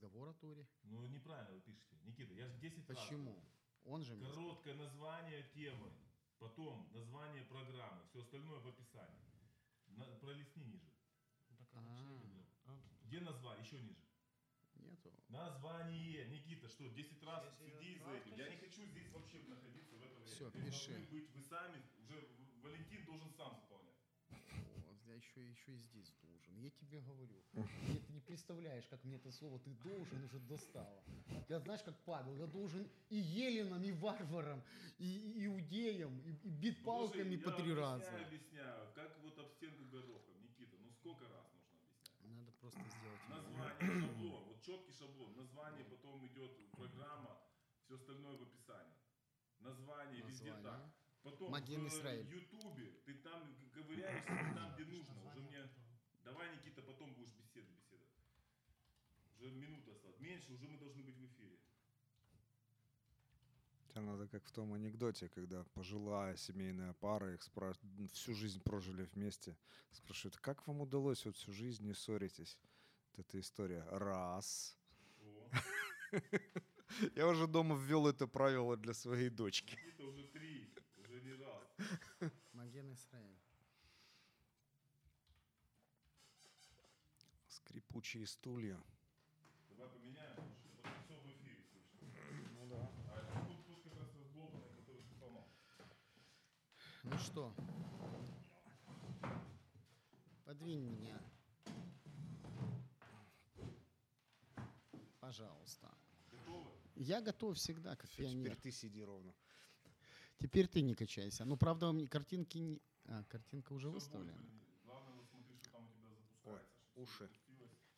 Разговор о туре. Ну, неправильно вы пишете. Никита, я же 10 раз. Почему? Он же. Короткое название темы, потом название программы, все остальное в описании. На, пролистни ниже. А, Где название? Еще ниже. нету. Название. Никита, что, 10 раз следи за этим. Я не хочу здесь вообще находиться в это время. Всё, Вы пиши. быть, вы сами, уже Валентин должен сам заполнять. Я еще, еще и здесь должен. Я тебе говорю. Мне ты не представляешь, как мне это слово «ты должен» уже достало. Я знаешь, как Павел, я должен и еленам, и варварам, и, и иудеям, и, и палками Ну, по три объясняю, раза. объясняю, как вот об стенку горохом. Никита, ну сколько раз нужно объяснять? Надо просто сделать. Название, шаблон, вот четкий шаблон. Название, потом идет программа, все остальное в описании. Название, везде Название. так. Потом Маген в Израиль. Ютубе ты там ковыряешься там, где нужно. Уже мне... Давай, Никита, потом будешь беседы беседовать. Уже минута осталась. Меньше, уже мы должны быть в эфире. Тебе надо как в том анекдоте, когда пожилая семейная пара, их спра... всю жизнь прожили вместе, спрашивают, как вам удалось вот всю жизнь не ссоритесь? Вот эта история. Раз. Я уже дома ввел это правило для своей дочки. Никита уже. Маген Исраиль. Скрипучие стулья. Давай поменяем, потому что все в эфире слышно. Ну да. А это тут пусть как раз разболтанный, который ты сломал. Ну что? Подвинь меня. Пожалуйста. Готовы? Я готов всегда, как Теперь пионер. ты сиди ровно. Теперь ты не качайся. Ну, правда, у меня картинки не... А, картинка уже Всё выставлена. будет. Главное, вот смотри, что там у тебя запускается. Ой, уши.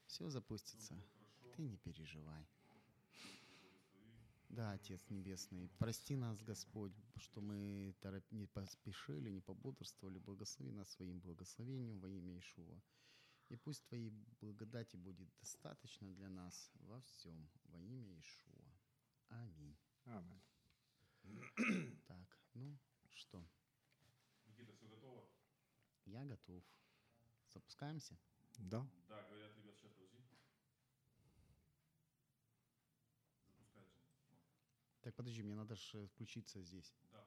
Все запустится. Хорошо. Ты не переживай. Да, Отец Небесный, прости нас, Господь, что мы тороп- не поспешили, не пободрствовали. Благослови нас своим благословением во имя Ишуа. И пусть Твоей благодати будет достаточно для нас во всем во имя Ишуа. Аминь. Аминь. Так, ну что, Никита, все готово? я готов. Запускаемся? Да. Да, говорят, ребят, сейчас подожди. Ну, Так, подожди, мне надо же включиться здесь. Да,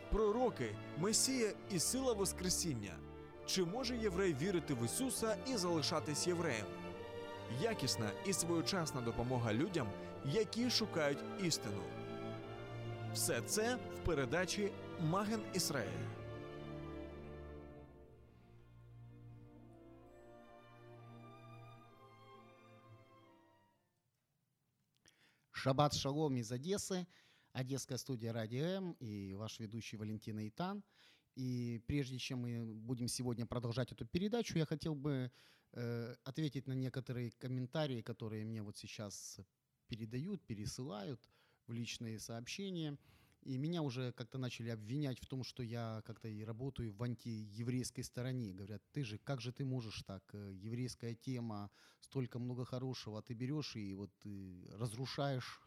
пророки, Месія і сила Воскресіння. Чи може єврей вірити в Ісуса і залишатись євреєм? Якісна і своєчасна допомога людям, які шукають істину. Все це в передачі Маген Ісраїль. Шаббат шалом из Одессы, Одесская студия Радио М и ваш ведущий Валентин Итан. И прежде чем мы будем сегодня продолжать эту передачу, я хотел бы э, ответить на некоторые комментарии, которые мне вот сейчас передают, пересылают в личные сообщения. И меня уже как-то начали обвинять в том, что я как-то и работаю в антиеврейской стороне. Говорят, ты же, как же ты можешь так, э, еврейская тема, столько много хорошего, а ты берешь и вот э, разрушаешь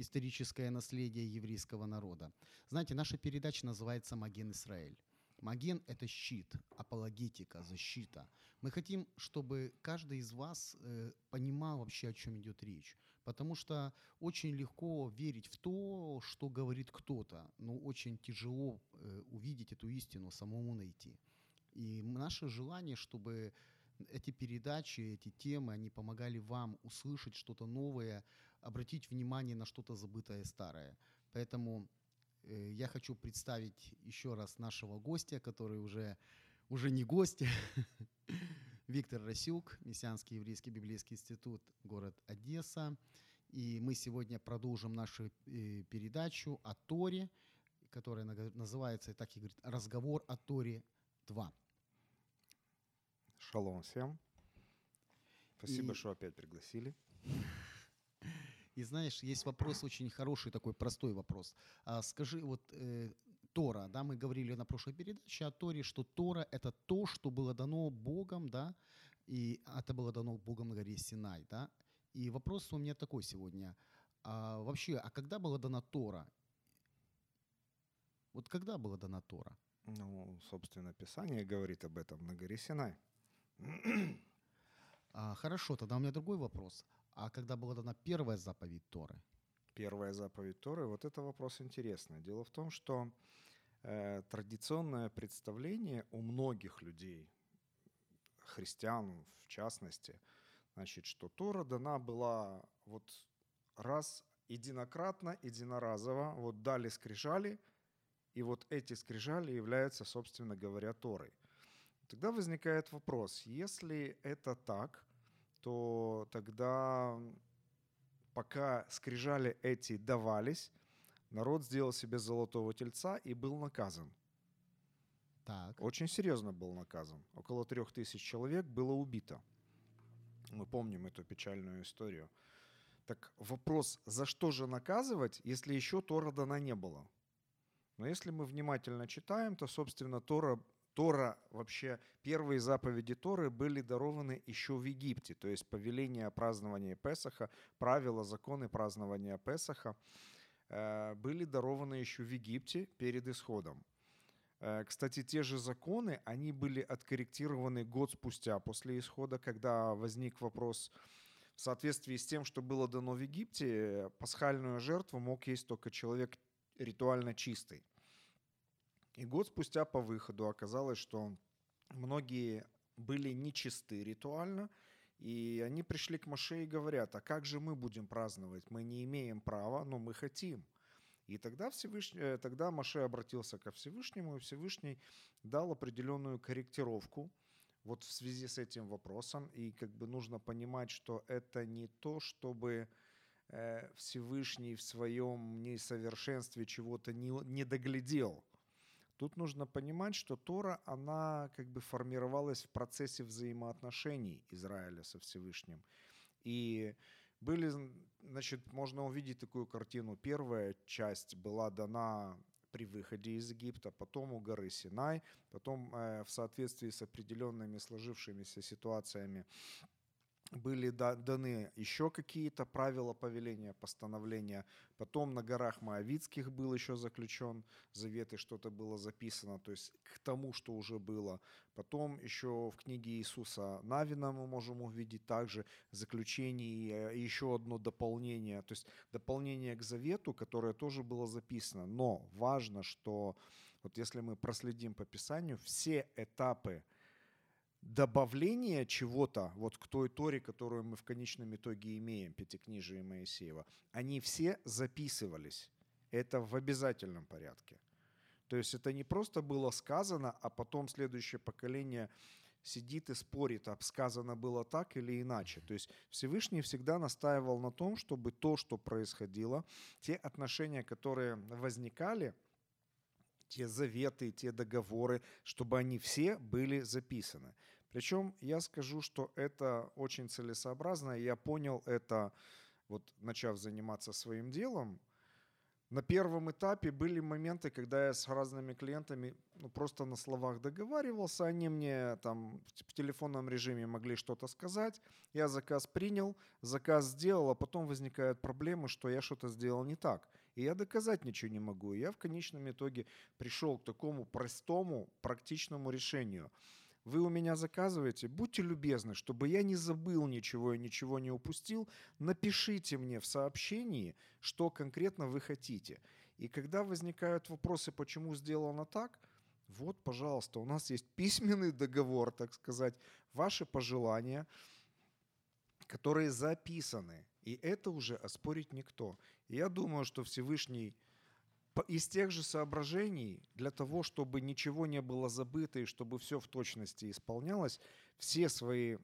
историческое наследие еврейского народа. Знаете, наша передача называется «Маген Израиль». Маген – это щит, апологетика, защита. Мы хотим, чтобы каждый из вас э, понимал вообще, о чем идет речь. Потому что очень легко верить в то, что говорит кто-то, но очень тяжело э, увидеть эту истину, самому найти. И наше желание, чтобы эти передачи, эти темы, они помогали вам услышать что-то новое, обратить внимание на что-то забытое старое. Поэтому э, я хочу представить еще раз нашего гостя, который уже, уже не гость, Виктор Расюк, Мессианский еврейский библейский институт, город Одесса. И мы сегодня продолжим нашу э, передачу о Торе, которая называется, так и говорит, «Разговор о Торе 2». Шалом всем. Спасибо, И- что опять пригласили. И знаешь, есть вопрос очень хороший, такой простой вопрос. А скажи, вот э, Тора, да, мы говорили на прошлой передаче о Торе, что Тора — это то, что было дано Богом, да, и это было дано Богом на горе Синай, да. И вопрос у меня такой сегодня. А вообще, а когда была дана Тора? Вот когда была дана Тора? Ну, собственно, Писание говорит об этом на горе Синай. А, хорошо, тогда у меня другой вопрос. А когда была дана первая заповедь Торы? Первая заповедь Торы, вот это вопрос интересный. Дело в том, что э, традиционное представление у многих людей, христиан в частности, значит, что Тора дана была вот раз единократно, единоразово, вот дали скрижали, и вот эти скрижали являются, собственно говоря, Торой. Тогда возникает вопрос, если это так, то тогда пока скрижали эти давались, народ сделал себе золотого тельца и был наказан. Так. Очень серьезно был наказан. Около трех тысяч человек было убито. Мы помним эту печальную историю. Так вопрос, за что же наказывать, если еще Тора дана не было? Но если мы внимательно читаем, то, собственно, Тора, Тора вообще, первые заповеди Торы были дарованы еще в Египте. То есть повеление о праздновании Песаха, правила, законы празднования Песаха э, были дарованы еще в Египте перед исходом. Э, Кстати, те же законы, они были откорректированы год спустя после исхода, когда возник вопрос в соответствии с тем, что было дано в Египте, э, пасхальную жертву мог есть только человек ритуально чистый. И год спустя по выходу оказалось, что многие были нечисты ритуально, и они пришли к Маше и говорят, а как же мы будем праздновать? Мы не имеем права, но мы хотим. И тогда, Всевышний, э, тогда Маше обратился ко Всевышнему, и Всевышний дал определенную корректировку вот в связи с этим вопросом. И как бы нужно понимать, что это не то, чтобы э, Всевышний в своем несовершенстве чего-то не, не доглядел. Тут нужно понимать, что Тора, она как бы формировалась в процессе взаимоотношений Израиля со Всевышним. И были, значит, можно увидеть такую картину. Первая часть была дана при выходе из Египта, потом у горы Синай, потом э, в соответствии с определенными сложившимися ситуациями были да- даны еще какие-то правила, повеления, постановления. Потом на горах Моавицких был еще заключен завет, и что-то было записано, то есть к тому, что уже было. Потом еще в книге Иисуса Навина мы можем увидеть также заключение и э, еще одно дополнение, то есть дополнение к завету, которое тоже было записано. Но важно, что вот если мы проследим по Писанию, все этапы добавление чего-то вот к той Торе, которую мы в конечном итоге имеем, Пятикнижие Моисеева, они все записывались. Это в обязательном порядке. То есть это не просто было сказано, а потом следующее поколение сидит и спорит, а сказано было так или иначе. То есть Всевышний всегда настаивал на том, чтобы то, что происходило, те отношения, которые возникали, те заветы, те договоры, чтобы они все были записаны. Причем я скажу, что это очень целесообразно, я понял это, вот начав заниматься своим делом. На первом этапе были моменты, когда я с разными клиентами ну, просто на словах договаривался, они мне там в телефонном режиме могли что-то сказать, я заказ принял, заказ сделал, а потом возникают проблемы, что я что-то сделал не так. И я доказать ничего не могу. И я в конечном итоге пришел к такому простому, практичному решению. вы у меня заказываете, будьте любезны, чтобы я не забыл ничего и ничего не упустил, напишите мне в сообщении, что конкретно вы хотите. И когда возникают вопросы, почему сделано так, вот, пожалуйста, у нас есть письменный договор, так сказать, ваши пожелания, которые записаны. И это уже оспорить никто. И я думаю, что Всевышний из тех же соображений, для того, чтобы ничего не было забыто и чтобы все в точности исполнялось, все свои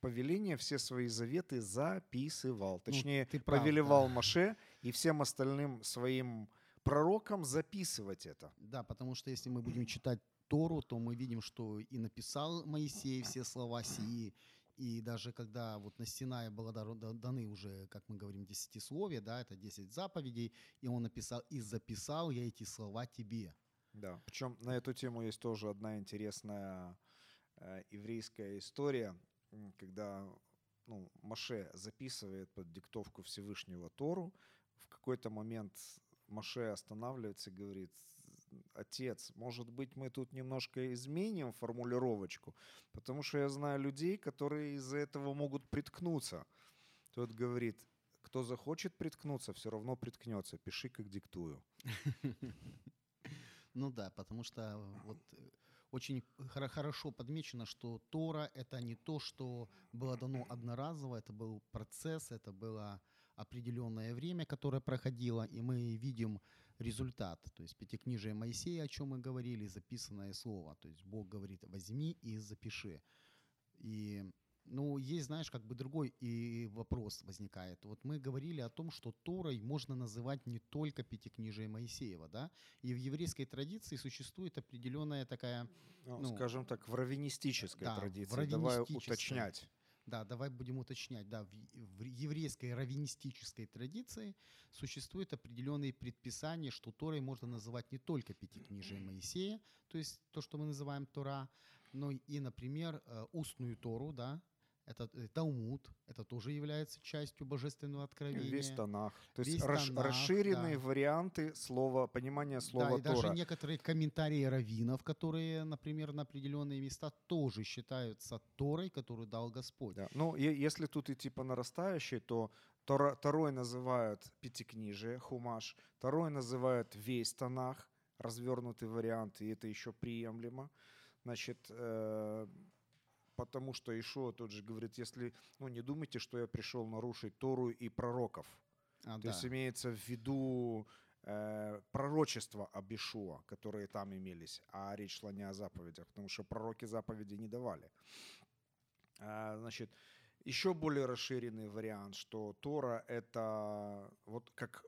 повеления, все свои заветы записывал. Точнее, ты прав, повелевал да. Маше и всем остальным своим пророкам записывать это. Да, потому что если мы будем читать Тору, то мы видим, что и написал Моисей все слова сии, и даже когда вот на Синае было даны уже, как мы говорим, десятисловие, да, это 10 заповедей, и он написал, и записал я эти слова тебе. Да. Причем на эту тему есть тоже одна интересная э, еврейская история, когда ну, Маше записывает под диктовку Всевышнего Тору. В какой-то момент Маше останавливается и говорит, отец, может быть, мы тут немножко изменим формулировочку, потому что я знаю людей, которые из-за этого могут приткнуться. Тот говорит, кто захочет приткнуться, все равно приткнется. Пиши, как диктую. Ну да, потому что э, вот э, очень хоро- хорошо подмечено, что Тора — это не то, что было дано одноразово, это был процесс, это было определенное время, которое проходило, и мы видим результат. То есть Пятикнижие Моисея, о чем мы говорили, записанное слово. То есть Бог говорит «возьми и запиши». И ну, есть, знаешь, как бы другой и вопрос возникает. Вот мы говорили о том, что Торой можно называть не только Пятикнижие Моисеева, да? И в еврейской традиции существует определенная такая, Ну, Ну, скажем так, в раввинистической да, традиции. Давай уточнять. Да, давай будем уточнять, да, в, в еврейской раввинистической традиции существуют определенные предписания, что Торой можно называть не только Пятикнижие Моисея, то есть то, что мы называем Тора, но и, например, э, устную Тору, да, это э, Талмуд, это тоже является частью божественного откровения. Весь Танах. То есть Весь расш- Танах, расширенные да. варианты слова, понимания слова да, и даже Тора. некоторые комментарии раввинов, которые, например, на определенные места тоже считаются Торой, которую дал Господь. Да. Ну, е- если тут идти по нарастающей, то Тора, Торой называют Пятикнижие, Хумаш, Торой называют весь Танах, развернутый вариант, и это еще приемлемо. Значит, э, потому что Ишуа тут же говорит, если, ну, не думайте, что я пришел нарушить Тору и пророков. А, То да. есть имеется в виду э, пророчества об Ишуа, которые там имелись, а речь шла не о заповедях, потому что пророки заповеди не давали. А, значит, еще более расширенный вариант, что Тора — это вот как,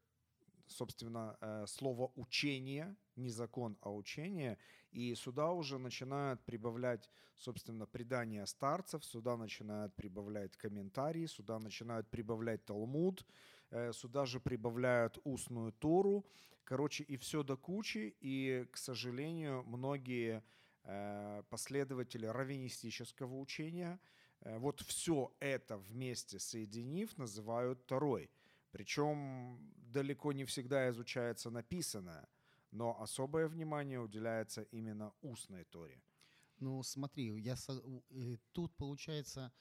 собственно, э, слово «учение», не закон, а учение, и сюда уже начинают прибавлять, собственно, предания старцев, сюда начинают прибавлять комментарии, сюда начинают прибавлять Талмуд, э, сюда же прибавляют устную Тору, короче, и все до кучи, и, к сожалению, многие э, последователи раввинистического учения э, вот все это вместе соединив, называют Торой. Причем далеко не всегда изучается написанное, но особое внимание уделяется именно устной Торе. Ну, смотри, я тут получается,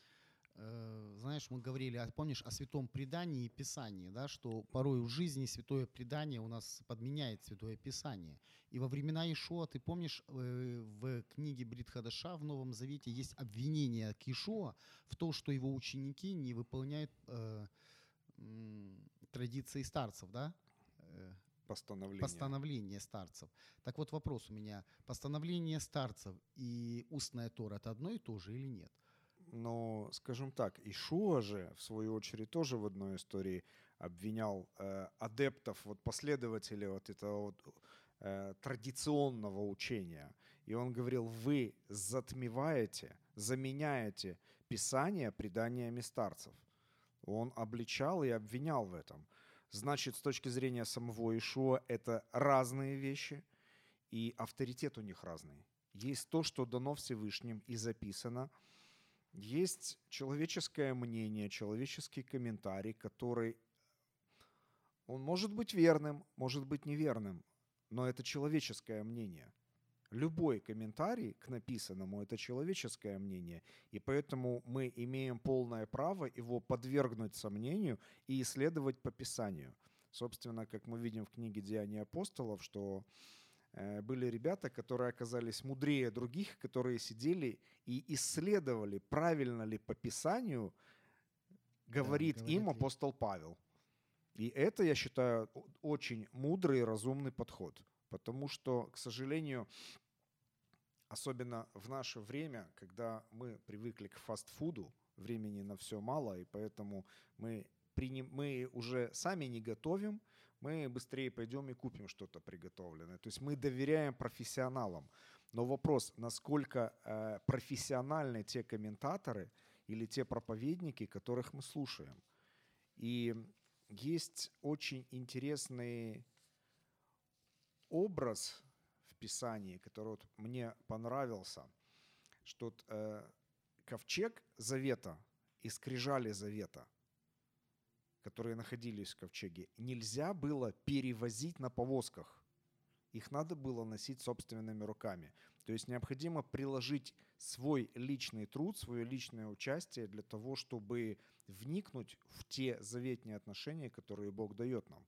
э, знаешь, мы говорили, а помнишь, о святом предании и писании, да, что порой в жизни святое предание у нас подменяет святое писание. И во времена Ишуа, ты помнишь, э, в книге Брит Хадаша в Новом Завете есть обвинение к Ишуа в том, что его ученики не выполняют э, традиции старцев, да, Э, Постановление. постановление старцев. Так вот вопрос у меня. Постановление старцев и устная Тора – это одно и то же или нет? Но, скажем так, Ишуа же, в свою очередь, тоже в одной истории обвинял э, адептов, вот последователей вот этого вот, э, традиционного учения. И он говорил, вы затмеваете, заменяете Писание преданиями старцев. Он обличал и обвинял в этом. Значит, с точки зрения самого Ишуа, это разные вещи, и авторитет у них разный. Есть то, что дано Всевышним и записано, есть человеческое мнение, человеческий комментарий, который он может быть верным, может быть неверным, но это человеческое мнение. Любой комментарий к написанному – это человеческое мнение, и поэтому мы имеем полное право его подвергнуть сомнению и исследовать по Писанию. Собственно, как мы видим в книге «Деяния апостолов», что э, были ребята, которые оказались мудрее других, которые сидели и исследовали, правильно ли по Писанию говорит говорит им апостол Павел. И это, я считаю, очень мудрый и разумный подход. Потому что, к сожалению, особенно в наше время, когда мы привыкли к фастфуду, времени на все мало, и поэтому мы, мы уже сами не готовим, мы быстрее пойдем и купим что-то приготовленное. То есть мы доверяем профессионалам. Но вопрос, насколько э, профессиональны те комментаторы или те проповедники, которых мы слушаем. И есть очень интересный образ в Писании, который вот мне понравился, что вот, э, ковчег завета и скрижали завета, которые находились в ковчеге, нельзя было перевозить на повозках. Их надо было носить собственными руками. То есть необходимо приложить свой личный труд, свое личное участие для того, чтобы вникнуть в те заветные отношения, которые Бог дает нам.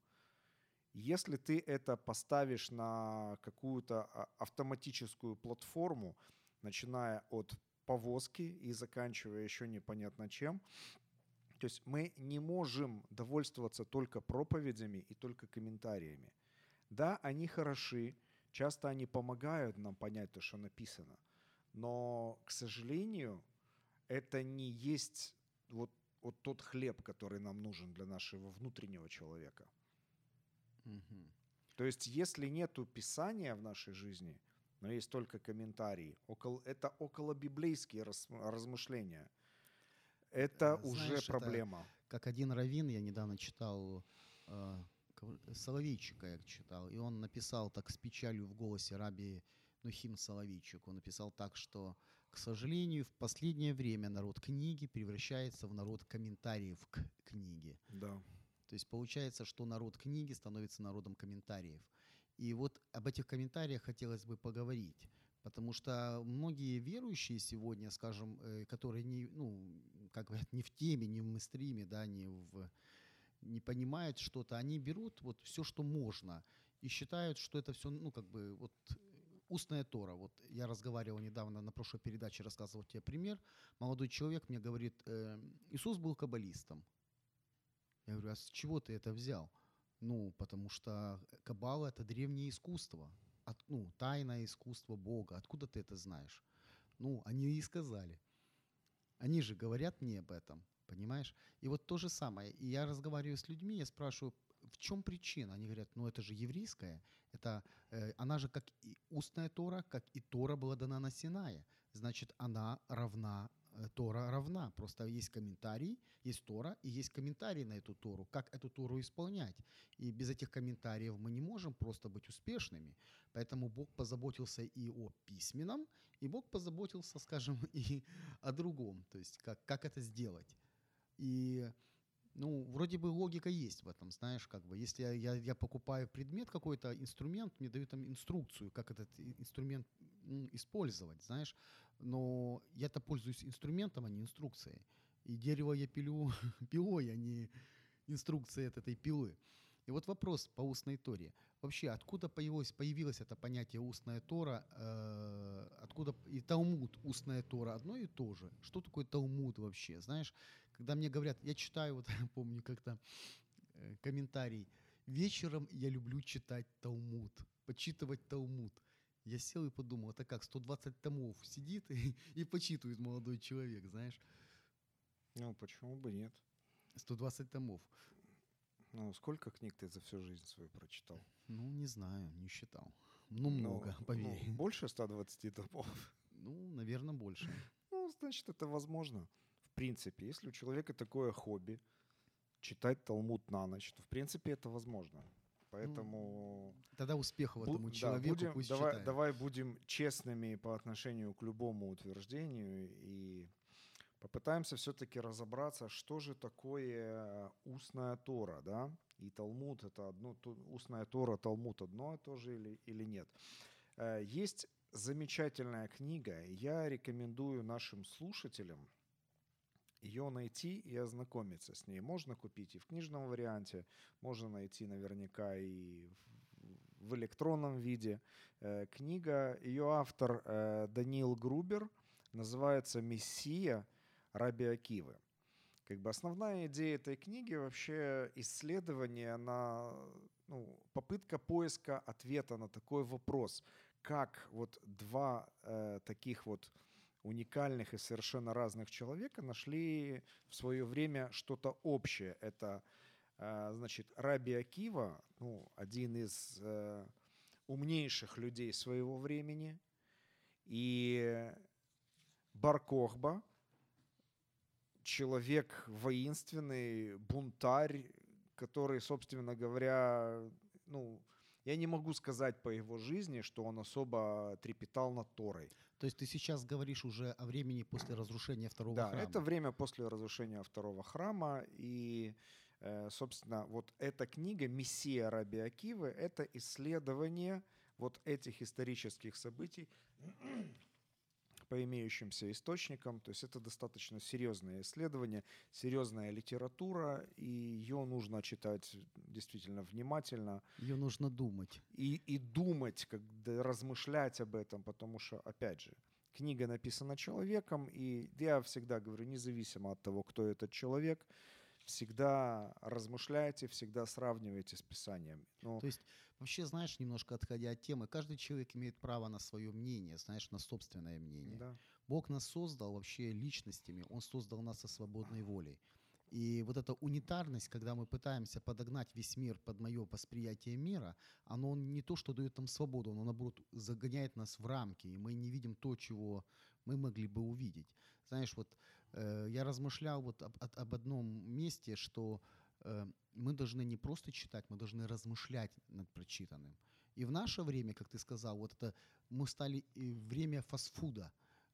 Если ты это поставишь на какую-то а, автоматическую платформу, начиная от повозки и заканчивая еще непонятно чем, то есть мы не можем довольствоваться только проповедями и только комментариями. Да, они хороши, часто они помогают нам понять то, что написано, но, к сожалению, это не есть вот, вот тот хлеб, который нам нужен для нашего внутреннего человека. Мгм. То есть, если нету писания в нашей жизни, но есть только комментарии, около, это около библейские размышления. Это Э, уже знаешь, это проблема. Как один раввин, я недавно читал, э, Соловейчика я читал, и он написал так с печалью в голосе раби Нухим Соловейчик. Он написал так, что, к сожалению, в последнее время народ книги превращается в народ комментариев к книге. Да. То есть получается, что народ книги становится народом комментариев. И вот об этих комментариях хотелось бы поговорить. Потому что многие верующие сегодня, скажем, э, которые не, ну, как говорят, не в теме, не в мейстриме, да, не, в, не понимают что-то, они берут вот все, что можно, и считают, что это все, ну, как бы, вот устная Тора. Вот я разговаривал недавно на прошлой передаче, рассказывал тебе пример. Молодой человек мне говорит, э, Иисус был каббалистом. Я говорю, а с чего ты это взял? Ну, потому что каббала – это древнее искусство. От, ну, тайное искусство Бога. Откуда ты это знаешь? Ну, они и сказали. Они же говорят мне об этом, понимаешь? И вот то же самое. И я разговариваю с людьми, я спрашиваю, в чем причина? Они говорят, ну это же еврейская, это, э, она же как и устная Тора, как и Тора была дана на Синае. Значит, она равна, Тора равна. Просто есть комментарий, есть Тора и есть комментарий на эту Тору, как эту Тору исполнять. И без этих комментариев мы не можем просто быть успешными. Поэтому Бог позаботился и о письменном, и Бог позаботился, скажем, и о другом. То есть как, как это сделать. И ну, вроде бы логика есть в этом, знаешь, как бы, если я, я, я покупаю предмет какой-то, инструмент, мне дают там инструкцию, как этот инструмент использовать, знаешь, но я-то пользуюсь инструментом, а не инструкцией. И дерево я пилю пилой, а не инструкцией от этой пилы. И вот вопрос по устной торе. Вообще, откуда появилось, появилось это понятие устная тора, э, откуда и Талмуд, устная тора, одно и то же. Что такое Талмуд вообще? Знаешь, когда мне говорят, я читаю, вот помню как-то э, комментарий, вечером я люблю читать Талмуд, почитывать Талмуд. Я сел и подумал, это как, 120 томов сидит и, и почитывает молодой человек, знаешь, Ну, почему бы нет? 120 томов. Ну, сколько книг ты за всю жизнь свою прочитал? Ну, не знаю, не считал. Ну, много, ну, поверь. ну, больше 120 томов? Ну, наверное, больше. Ну, значит, это возможно. В принципе, если у человека такое хобби, читать Талмуд на ночь, то, в принципе, это возможно. Поэтому... Тогда успехов бу- этому да, человеку будем- пусть давай, читает. давай будем честными по отношению к любому утверждению и попытаемся все-таки разобраться, что же такое устная Тора, да? И Талмуд это одно, устная Тора, Талмуд одно и то же или, или нет? Э, Есть замечательная книга. Я рекомендую нашим слушателям ее найти и ознакомиться с ней. Можно купить и в книжном варианте, можно найти наверняка и в- электронном виде. Э, Книга, ее автор э, Даниил Грубер, называется «Мессия Раби Акивы». Как бы основная идея этой книги вообще исследование на ну, попытка поиска ответа на такой вопрос, как вот два э, таких вот уникальных и совершенно разных человека нашли в свое время что-то общее. Это, э, значит, Раби Акива, ну, один из э, умнейших людей своего времени, и Баркохба, человек воинственный, бунтарь, который, собственно говоря, ну, я не могу сказать по его жизни, что он особо трепетал над Торой. То есть ты сейчас говоришь уже о времени после разрушения второго Да, храма. это время после разрушения второго храма. И, э, собственно, вот эта книга «Мессия Раби Акивы» — это исследование вот этих исторических событий по имеющимся источникам. То есть это достаточно серьезное исследование, серьезная литература, и ее нужно читать действительно внимательно Ее нужно думать. и, и думать, когда размышлять об этом, потому что, опять же, книга написана человеком, и я всегда говорю, независимо от того, кто этот человек, всегда размышляйте, всегда сравнивайте с Писанием. Ну, То есть, вообще, знаешь, немножко отходя от темы, каждый человек имеет право на свое мнение, знаешь, на собственное мнение. да. Бог нас создал вообще личностями, Он создал нас со свободной волей. И вот эта унитарность, когда мы пытаемся подогнать весь мир под мое восприятие мира, оно не то, что дает нам свободу, оно, наоборот, загоняет нас в рамки, и мы не видим то, чего мы могли бы увидеть. Знаешь, вот я размышлял вот об, об- одном месте, что э, мы должны не просто читать, мы должны размышлять над прочитанным. И в наше время, как ты сказал, вот это мы стали э, время фастфуда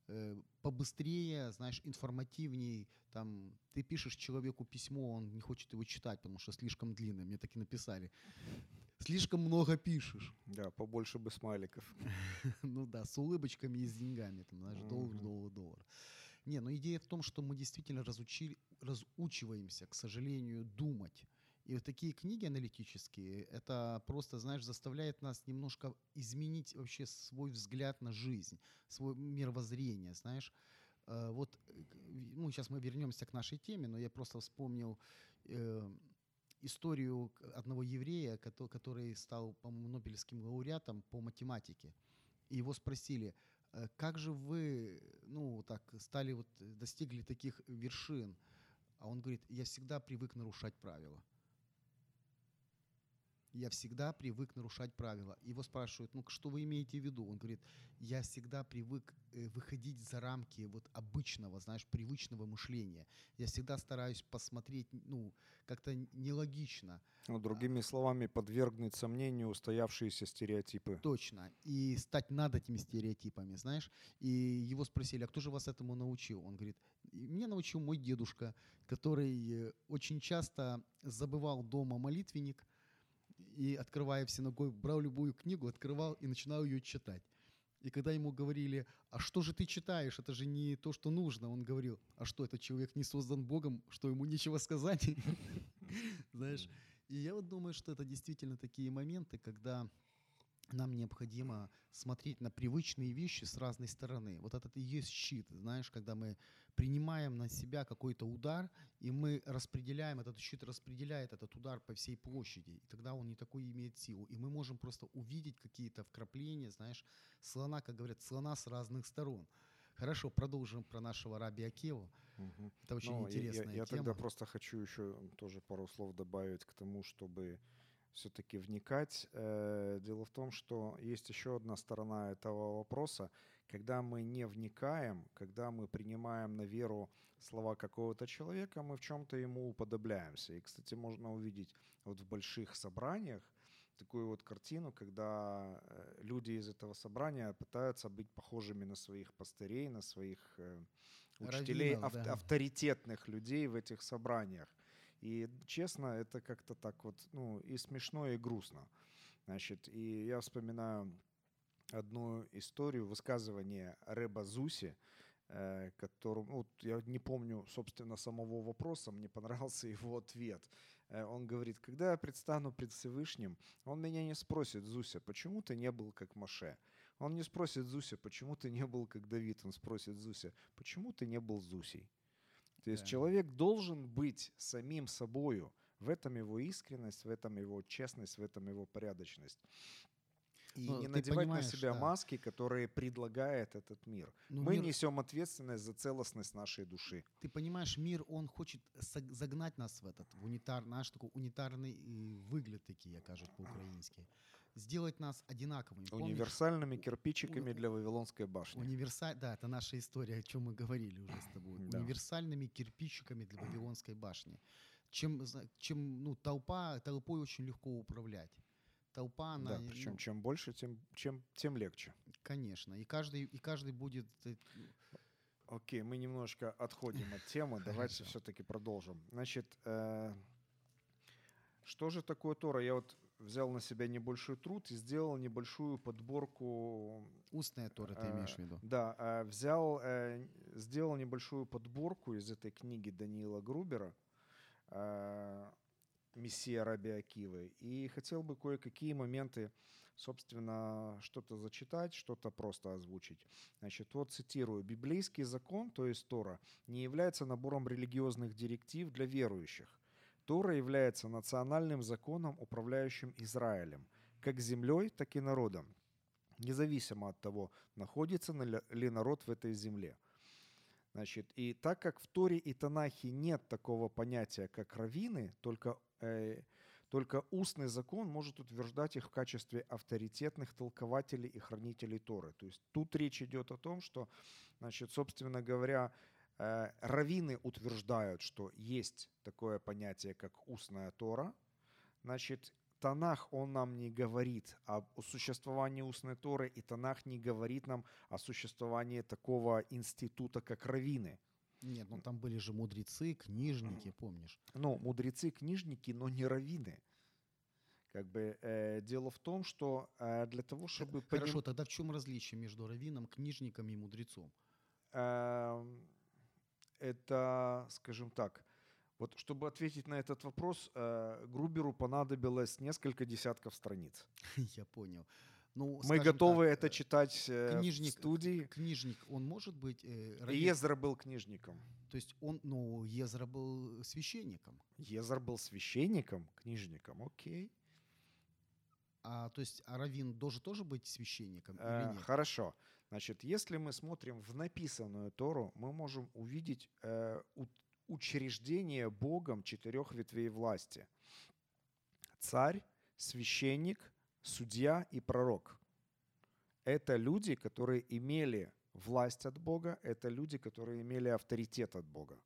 э, побыстрее, знаешь, информативней. Там ты пишешь человеку письмо, он не хочет его читать, потому что слишком длинное. Мне так и написали. Слишком много пишешь. да, побольше бы смайликов. ну да, с улыбочками и с деньгами, там, знаешь, доллар, доллар, доллар. Не, но идея в том, что мы действительно разучили, разучиваемся, к сожалению, думать. И вот такие книги аналитические, это просто, знаешь, заставляет нас немножко изменить вообще свой взгляд на жизнь, свое мировоззрение, знаешь. Э, Вот, э, ну, сейчас мы вернемся к нашей теме, но я просто вспомнил э, историю одного еврея, кото- который стал, по-моему, Нобелевским лауреатом по математике. И его спросили, «Э, как же вы, ну, так, стали, вот, э, достигли таких вершин? А он говорит, я всегда привык нарушать правила. Я всегда привык нарушать правила. Его спрашивают, ну, что вы имеете в виду? Он говорит, я всегда привык э, выходить за рамки вот обычного, знаешь, привычного мышления. Я всегда стараюсь посмотреть, ну, как-то нелогично. Ну, другими словами, подвергнуть сомнению устоявшиеся стереотипы. Точно. И стать над этими стереотипами, знаешь. И его спросили, а кто же вас этому научил? Он говорит, «И меня научил мой дедушка, который э, очень часто забывал дома молитвенник и, открывая в синагоге, брал любую книгу, открывал и начинал ее читать. И когда ему говорили, а что же ты читаешь, это же не то, что нужно, он говорил, а что, этот человек не создан Богом, что ему нечего сказать? Знаешь, и я вот думаю, что это действительно такие моменты, когда нам необходимо смотреть на привычные вещи с разной стороны. Вот этот и есть щит, знаешь, когда мы принимаем на себя какой-то удар, и мы распределяем, этот щит распределяет этот удар по всей площади, и тогда он не такой имеет силу. И мы можем просто увидеть какие-то вкрапления, знаешь, слона, как говорят, слона с разных сторон. Хорошо, продолжим про нашего Раби Акеву. Мгм. Это очень Ну, я- интересная я, я тема. тогда просто хочу еще тоже пару слов добавить к тому, чтобы все-таки вникать. Э, Дело в том, что есть еще одна сторона этого вопроса. Когда мы не вникаем, когда мы принимаем на веру слова какого-то человека, мы в чем-то ему уподобляемся. И, кстати, можно увидеть вот в больших собраниях такую вот картину, когда э, люди из этого собрания пытаются быть похожими на своих пастырей, на своих э, учителей, Раввинов, ав- да. авторитетных людей в этих собраниях. И честно, это как-то так вот, ну, и смешно, и грустно. Значит, и я вспоминаю одну историю, высказывание Рэба Зуси, э, которому, ну, вот я не помню, собственно, самого вопроса, мне понравился его ответ. Э, Он говорит, когда я предстану пред Всевышним, он меня не спросит, Зуся, почему ты не был как Маше? Он не спросит Зуся, почему ты не был как Давид? Он спросит Зуся, почему ты не был Зусей? То есть Да. человек должен быть самим собою. В этом его искренность, в этом его честность, в этом его порядочность. И Ну, не надевать на себя да. маски, которые предлагает этот мир. Ну, Мы мир- несем ответственность за целостность нашей души. Ты понимаешь, мир, он хочет загнать нас в этот, в унитар, наш такой унитарный э, выгляд, такие, я кажут по-украински. Сделать нас одинаковыми. Помнишь? Универсальными кирпичиками у- для Вавилонской башни. Универсаль... Да, это наша история, о чем мы говорили уже с тобой. Да. Универсальными кирпичиками для Вавилонской башни. Чем, чем ну, толпа, толпой очень легко управлять. Толпа, она, Да, причем ну, чем больше, тем, чем, тем легче. конечно. И каждый, и каждый будет... э, Окей, мы немножко отходим от темы. Давайте все-таки продолжим. Значит, э, что же такое Тора? Я вот взял на себя небольшой труд и сделал небольшую подборку. Устная Тора, ты э, имеешь в виду? Да, э, взял, э, сделал небольшую подборку из этой книги Даниила Грубера «Мессия Раби Акивы». И хотел бы кое-какие моменты, собственно, что-то зачитать, что-то просто озвучить. Значит, вот цитирую. «Библейский закон, то есть Тора, не является набором религиозных директив для верующих. Тора является национальным законом, управляющим Израилем, как землей, так и народом, независимо от того, находится на ли- ли народ в этой земле. Значит, и так как в Торе и Танахе нет такого понятия, как раввины, только, э, только устный закон может утверждать их в качестве авторитетных толкователей и хранителей Торы. То есть тут речь идет о том, что, значит, собственно говоря, э, раввины утверждают, что есть такое понятие, как устная Тора. Значит, Танах, он нам не говорит об существовании устной Торы, и Танах не говорит нам о существовании такого института, как раввины. Нет, ну там были же мудрецы, книжники, помнишь? Ну, мудрецы, книжники, но не раввины. Как бы э, дело в том, что э, для того, чтобы Хорошо, поним- тогда в чем различие между раввином, книжником и мудрецом? Эм, это, скажем так, вот чтобы ответить на этот вопрос, э, Груберу понадобилось несколько десятков страниц. Я понял. Ну, Мы готовы так, это э, читать э, книжник- в студии. Книжник, он может быть э? Езра был книжником. То есть он, ну, Езра был священником. Езра был священником, книжником, окей. А то есть а раввин должен тоже быть священником или Э, нет? Хорошо. Значит, если мы смотрим в написанную Тору, мы можем увидеть э, учреждение Богом четырех ветвей власти. Царь, священник, судья и пророк. Это люди, которые имели власть от Бога, это люди, которые имели авторитет от Бога.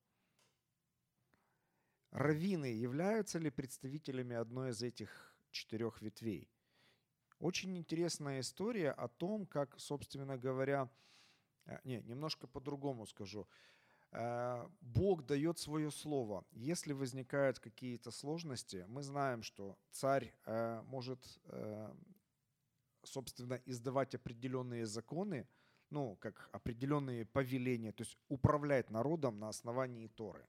Раввины являются ли представителями одной из этих четырех ветвей? Очень интересная история о том, как, собственно говоря, э, не, немножко по-другому скажу. Э, Бог дает свое слово. Если возникают какие-то сложности, мы знаем, что царь э, может, собственно, издавать определенные законы, ну, как определенные повеления, то есть управлять народом на основании Торы.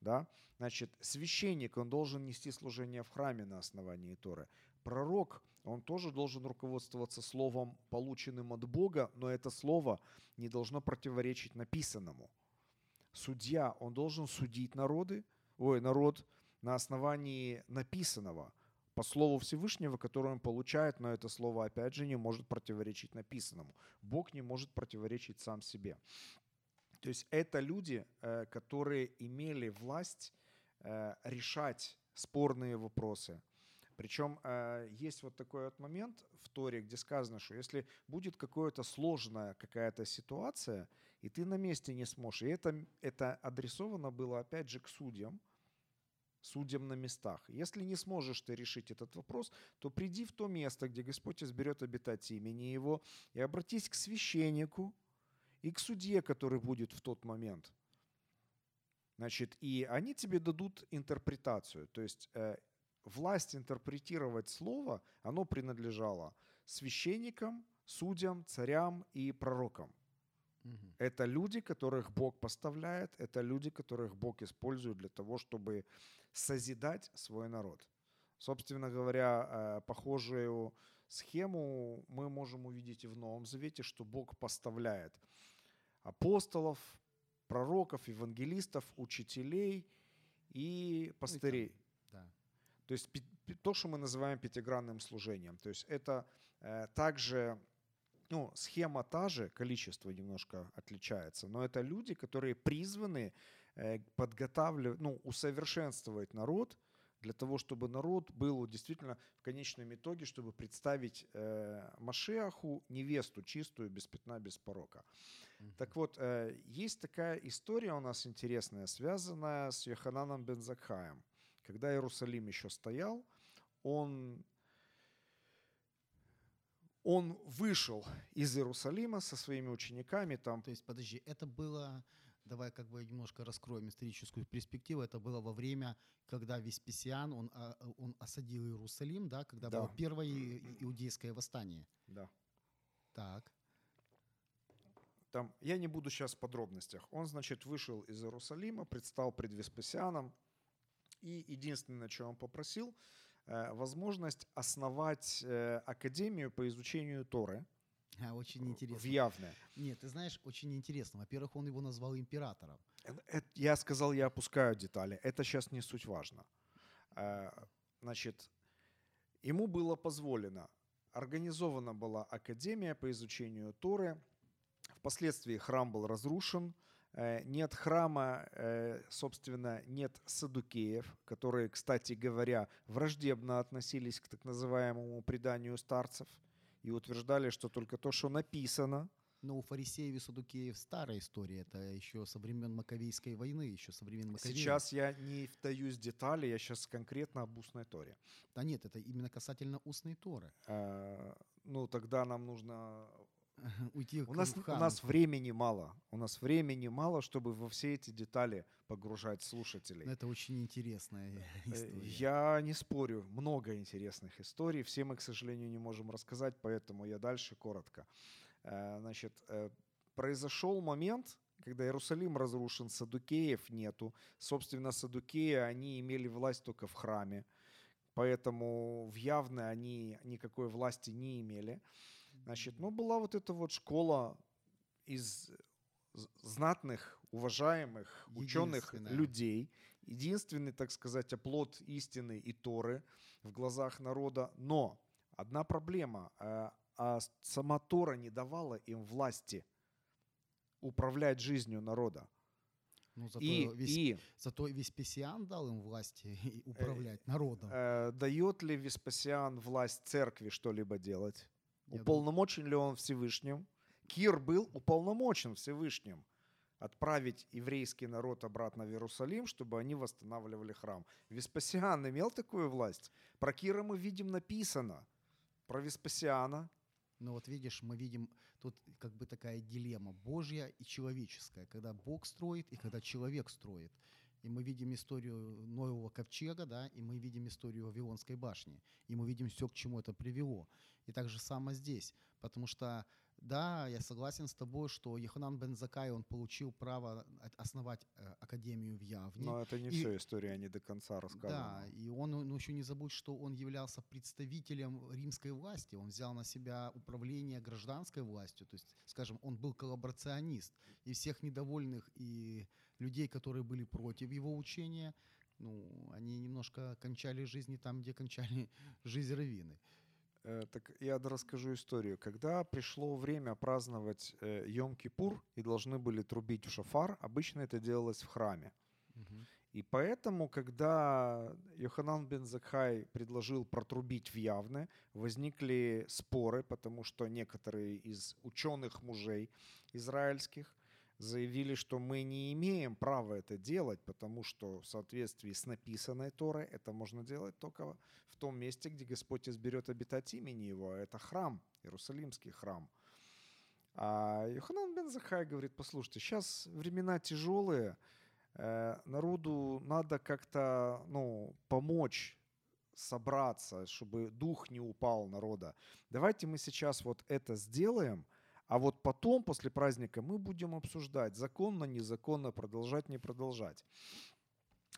Да? Значит, священник, он должен нести служение в храме на основании Торы. Пророк, он тоже должен руководствоваться словом, полученным от Бога, но это слово не должно противоречить написанному. Судья, он должен судить народы, ой, народ на основании написанного, по слову Всевышнего, которое он получает, но это слово, опять же, не может противоречить написанному. Бог не может противоречить сам себе. То есть это люди, э, которые имели власть э, решать спорные вопросы. Причем э, есть вот такой вот момент в Торе, где сказано, что если будет какая-то сложная какая-то ситуация, и ты на месте не сможешь, и это, это адресовано было опять же к судьям, судьям на местах. Если не сможешь ты решить этот вопрос, то приди в то место, где Господь изберет обитать имени Его, и обратись к священнику, и к судье, который будет в тот момент. Значит, и они тебе дадут интерпретацию. То есть э, власть интерпретировать слово, оно принадлежало священникам, судьям, царям и пророкам. Мгм. Это люди, которых Бог поставляет, это люди, которых Бог использует для того, чтобы созидать свой народ. Собственно говоря, э, похожую схему мы можем увидеть и в Новом Завете, что Бог поставляет апостолов, пророков, евангелистов, учителей и пастырей. То есть то, что мы называем пятигранным служением. То есть это э, также, ну, схема та же, количество немножко отличается, но это люди, которые призваны э, подготавливать, ну, усовершенствовать народ для того, чтобы народ был действительно в конечном итоге, чтобы представить э, Машиаху невесту чистую, без пятна, без порока. Мгм. Так вот, э, есть такая история у нас интересная, связанная с Йохананом бен Закхаем. Когда Иерусалим еще стоял, он, он вышел из Иерусалима со своими учениками, там То есть, подожди, это было, давай как бы немножко раскроем историческую перспективу, это было во время, когда Веспасиан, он, а, он осадил Иерусалим, да, когда Да. было первое иудейское восстание. да, Так. там, я не буду сейчас в подробностях. Он, значит, вышел из Иерусалима, предстал пред Веспасианом, и единственное, что он попросил, э, возможность основать э, академию по изучению Торы А, очень в интересно. Явное. Нет, ты знаешь, очень интересно. Во-первых, он его назвал императором. Э- Я сказал, я опускаю детали. Это сейчас не суть важно. Значит, ему было позволено, организована была академия по изучению Торы. Впоследствии храм был разрушен. Э, Нет храма, э, собственно, нет садукеев, которые, кстати говоря, враждебно относились к так называемому преданию старцев и утверждали, что только то, что написано, Но у фарисеев и садукеев старая история. Это еще со времен Маковейской войны, еще со времен Маковеев. Сейчас я не вдаюсь в детали, я сейчас конкретно об устной торе. Да нет, это именно касательно устной Торы. Э, Ну, тогда нам нужно... Уйти У нас, у нас времени мало. У нас времени мало, чтобы во все эти детали погружать слушателей. Ну, Это очень интересная Э, история. Я не спорю, много интересных историй. Все мы, к сожалению, не можем рассказать, поэтому я дальше коротко. Э, Значит, э, произошел момент, когда Иерусалим разрушен, садукеев нету. Собственно, садукеи, они имели власть только в храме, поэтому в явно они никакой власти не имели. Значит, ну была вот эта вот школа из знатных, уважаемых, ученых людей, единственный, так сказать, оплот истины и Торы в глазах народа. Но одна проблема, э, а сама Тора не давала им власти управлять жизнью народа. Ну, зато, И, весь, и зато Веспасиан дал им власти и управлять народом. э, дает ли Веспасиан власть церкви что-либо делать? Уполномочен ли он Всевышним? Кир был уполномочен Всевышним отправить еврейский народ обратно в Иерусалим, чтобы они восстанавливали храм. Веспасиан имел такую власть? Про Кира мы видим написано. Про Веспасиана Но вот видишь, мы видим тут как бы такая дилемма Божья и человеческая, когда Бог строит и когда человек строит. И мы видим историю Ноевого ковчега, да, и мы видим историю Вавилонской башни, и мы видим все, к чему это привело. И так же само здесь, потому что, да, я согласен с тобой, что Еханан бен Закай, он получил право основать э, академию в Явне. Но это не И- все история, не до конца рассказана. Да, и он ну, еще не забудь, что он являлся представителем римской власти. Он взял на себя управление гражданской властью. То есть, скажем, он был коллаборационист. И всех недовольных и людей, которые были против его учения, ну, они немножко кончали жизни там, где кончали жизнь раввины. Э, Так я расскажу историю. Когда пришло время праздновать э, Йом-Кипур и должны были трубить в шафар, обычно это делалось в храме. И поэтому, когда Йоханан бен Закхай предложил протрубить в Явне, возникли споры, потому что некоторые из ученых мужей израильских заявили, что мы не имеем права это делать, потому что в соответствии с написанной Торой это можно делать только в том месте, где Господь изберет обитать имени Его, а это храм, Иерусалимский храм. А Йоханан бен Захай говорит, послушайте, сейчас времена тяжелые, э, народу надо как-то ну, помочь собраться, чтобы дух не упал народа. Давайте мы сейчас вот это сделаем, а вот потом, после праздника, мы будем обсуждать, законно, незаконно, продолжать, не продолжать.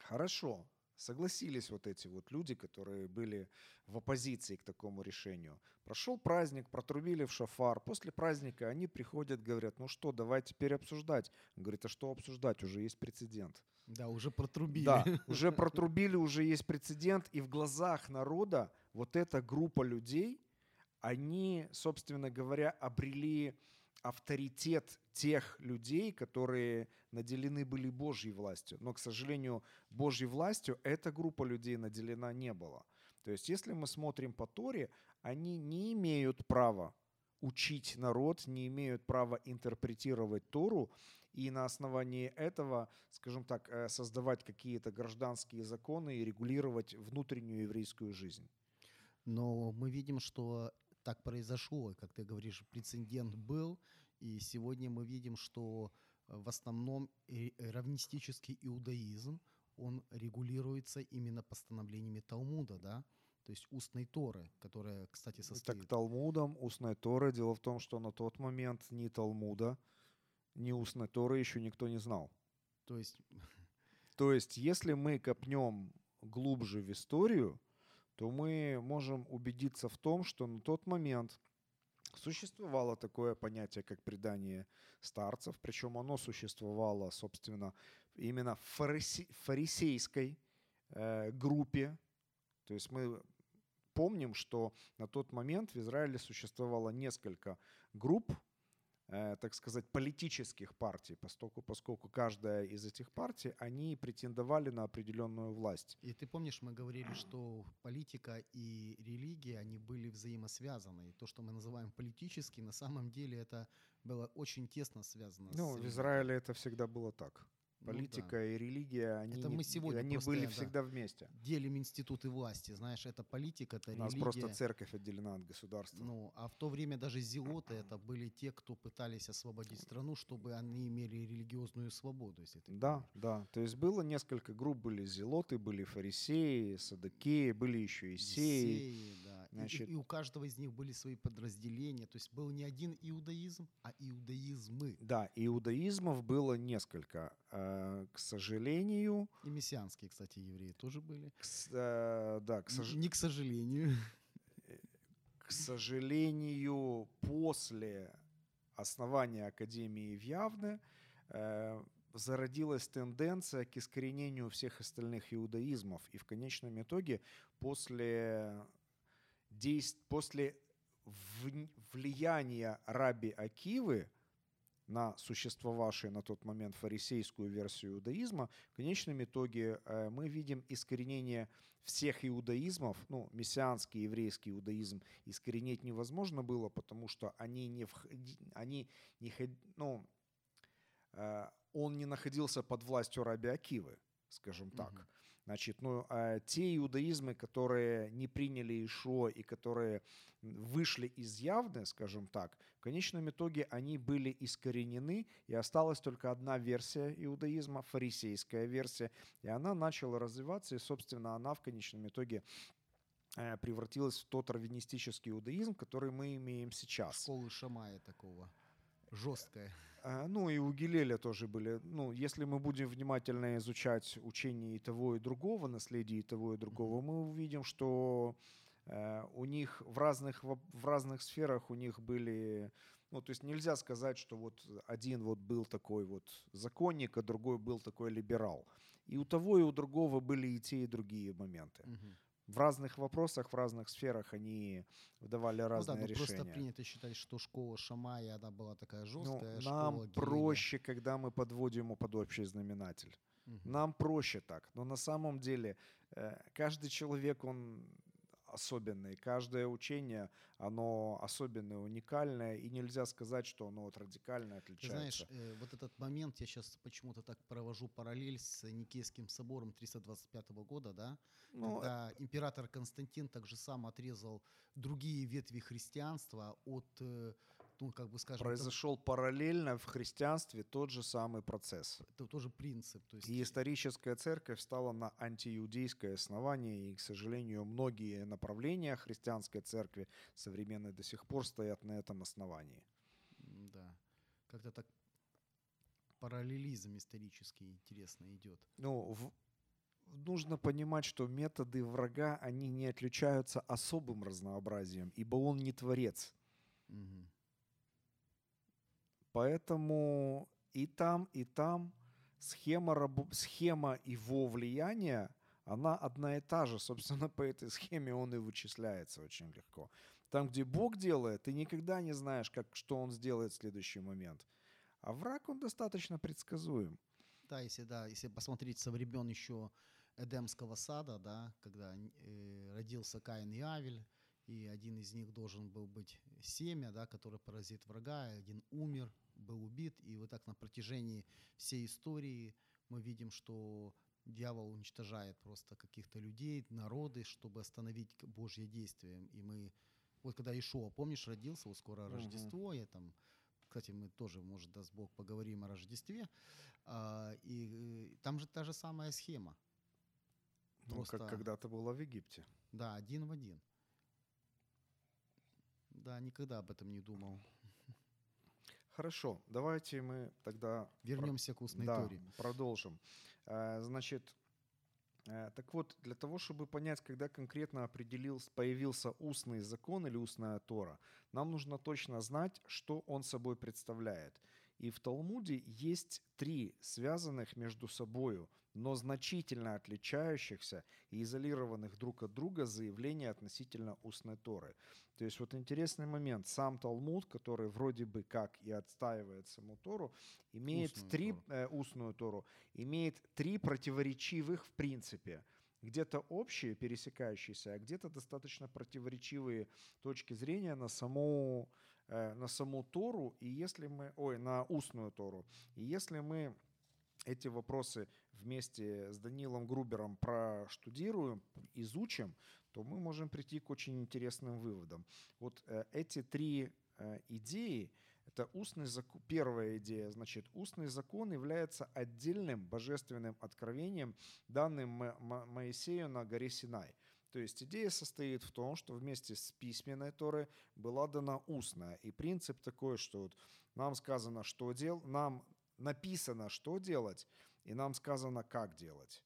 Хорошо, согласились вот эти вот люди, которые были в оппозиции к такому решению. Прошел праздник, протрубили в шафар. После праздника они приходят, говорят, ну что, давай теперь обсуждать. Он говорит, а что обсуждать? Уже есть прецедент. Да, уже протрубили. Да, уже протрубили, уже есть прецедент. И в глазах народа вот эта группа людей, они, собственно говоря, обрели авторитет тех людей, которые наделены были Божьей властью. Но, к сожалению, Божьей властью эта группа людей наделена не была. То есть, если мы смотрим по Торе, они не имеют права учить народ, не имеют права интерпретировать Тору, и на основании этого, скажем так, э, создавать какие-то гражданские законы и регулировать внутреннюю еврейскую жизнь. Но мы видим, что так произошло. Как ты говоришь, прецедент был. И сегодня мы видим, что э, в основном равнистический иудаизм, он регулируется именно постановлениями Талмуда, да? То есть устной Торы, которая, кстати, Так состоит... Талмудом, устной Торы. Дело в том, что на тот момент ни Талмуда, ни устной Торы еще никто не знал. То есть То есть, если мы копнем глубже в историю, то мы можем убедиться в том, что на тот момент существовало такое понятие, как предание старцев, причем оно существовало, собственно, именно в фарисе- фарисейской э, группе. То есть мы помним, что на тот момент в Израиле существовало несколько групп, так сказать, политических партий, поскольку, поскольку каждая из этих партий, они претендовали на определенную власть. И ты помнишь, мы говорили, что политика и религия, они были взаимосвязаны. И то, что мы называем политически, на самом деле это было очень тесно связано Ну, с в. Израиле это всегда было так. Ну Политика да. и религия, они, Это мы сегодня они были да. всегда вместе. Делим институты власти, знаешь, это политика, это У нас религия. просто церковь отделена от государства. Ну, а в то время даже зелоты это были те, кто пытались освободить страну, чтобы они имели религиозную свободу, если ты Да, понимаешь. да. То есть было несколько групп, были зелоты, были фарисеи, садокеи, были еще и сеи. Есеи, да. И- Значит- и, и у каждого из них были свои подразделения. То есть был не один иудаизм, а иудаизмы. Да, иудаизмов было несколько. Э, К сожалению, И мессианские, кстати, евреи тоже были. к э, да, к, сож- Не к сожалению. к сожалению, после основания Академии в Явне э, зародилась тенденция к искоренению всех остальных иудаизмов. И в конечном итоге после, действ... после влияния раби Акивы на существовавшую на тот момент фарисейскую версию иудаизма, в конечном итоге э, мы видим искоренение всех иудаизмов, ну, мессианский еврейский иудаизм искоренить невозможно было, потому что они не, входи- они не ну, э, он не находился под властью раби Акивы, скажем так. Мгм. Значит, ну, а те иудаизмы, которые не приняли Ишо и которые вышли из явны, скажем так, в конечном итоге они были искоренены, и осталась только одна версия иудаизма, фарисейская версия, и она начала развиваться, и, собственно, она в конечном итоге э, превратилась в тот раввинистический иудаизм, который мы имеем сейчас. Школы Шамая такого. Жесткая. А, Ну и у Гилеля тоже были. Ну, если мы будем внимательно изучать учение и того, и другого, наследие и того, и другого, мы увидим, что э, у них в разных, в разных сферах у них были... Ну, то есть нельзя сказать, что вот один вот был такой вот законник, а другой был такой либерал. И у того, и у другого были и те, и другие моменты. Мгм. В разных вопросах, в разных сферах они давали Ну да, разные но решения. просто принято считать, что школа Шамая, она была такая Ну, жесткая. школа нам Гилеля. проще, когда мы подводим под общий знаменатель. Мгм. Нам проще так. Но на самом деле э, каждый человек, он особенный. Каждое учение, оно особенное, уникальное. И нельзя сказать, что оно вот радикально отличается. знаешь, э, вот этот момент, я сейчас почему-то так провожу параллель с Никейским собором 325 года, да, Ну, когда император Константин также сам отрезал другие ветви христианства от э, ну, как бы скажем, Произошел параллельно в христианстве тот же самый процесс. это, тоже принцип. То есть, И историческая церковь стала на антииудейское основание, и, к сожалению, многие направления христианской церкви современной до сих пор стоят на этом основании. да, как-то так параллелизм исторический интересно идет. Ну, в- нужно понимать, что методы врага, они не отличаются особым разнообразием, ибо он не творец. Мгм. Поэтому и там, и там схема, рабо- схема его влияния, она одна и та же. Собственно, по этой схеме он и вычисляется очень легко. Там, где Бог делает, ты никогда не знаешь, как, что он сделает в следующий момент. А враг, он достаточно предсказуем. Да, если да, если посмотреть со времен еще Эдемского сада, да, когда э, родился Каин и Авель, и один из них должен был быть семя, да, который поразит врага, и один умер, был убит, и вот так на протяжении всей истории мы видим, что дьявол уничтожает просто каких-то людей, народы, чтобы остановить Божье действие. И мы, вот когда Ишуа, помнишь, родился, вот скоро Мгм. Рождество, я там, кстати, мы тоже, может, даст Бог, поговорим о Рождестве, а, и э, там же та же самая схема. Ну, Просто- как когда-то было в Египте. Да, один в один. Да, никогда об этом не думал. Хорошо, давайте мы тогда Вернемся к устной да, Торе. продолжим. Э, Значит, э, так вот, для того, чтобы понять, когда конкретно определился, появился устный закон или устная Тора, нам нужно точно знать, что он собой представляет. И в Талмуде есть три связанных между собою, но значительно отличающихся и изолированных друг от друга заявления относительно устной Торы. То есть вот интересный момент. Сам Талмуд, который вроде бы как и отстаивает саму Тору, имеет Устную три Тору. э, устную Тору, имеет три противоречивых в принципе. Где-то общие, пересекающиеся, а где-то достаточно противоречивые точки зрения на саму, на саму Тору, и если мы, ой, на устную Тору. И если мы эти вопросы вместе с Данилом Грубером проштудируем, изучим, то мы можем прийти к очень интересным выводам. Вот э, эти три э, идеи, это устный закон, первая идея, значит, устный закон является отдельным божественным откровением, данным Мо- Мо- Моисею на горе Синай. То есть идея состоит в том, что вместе с письменной Торой была дана устная. И принцип такой, что вот нам сказано, что дел, нам написано, что делать, и нам сказано, как делать.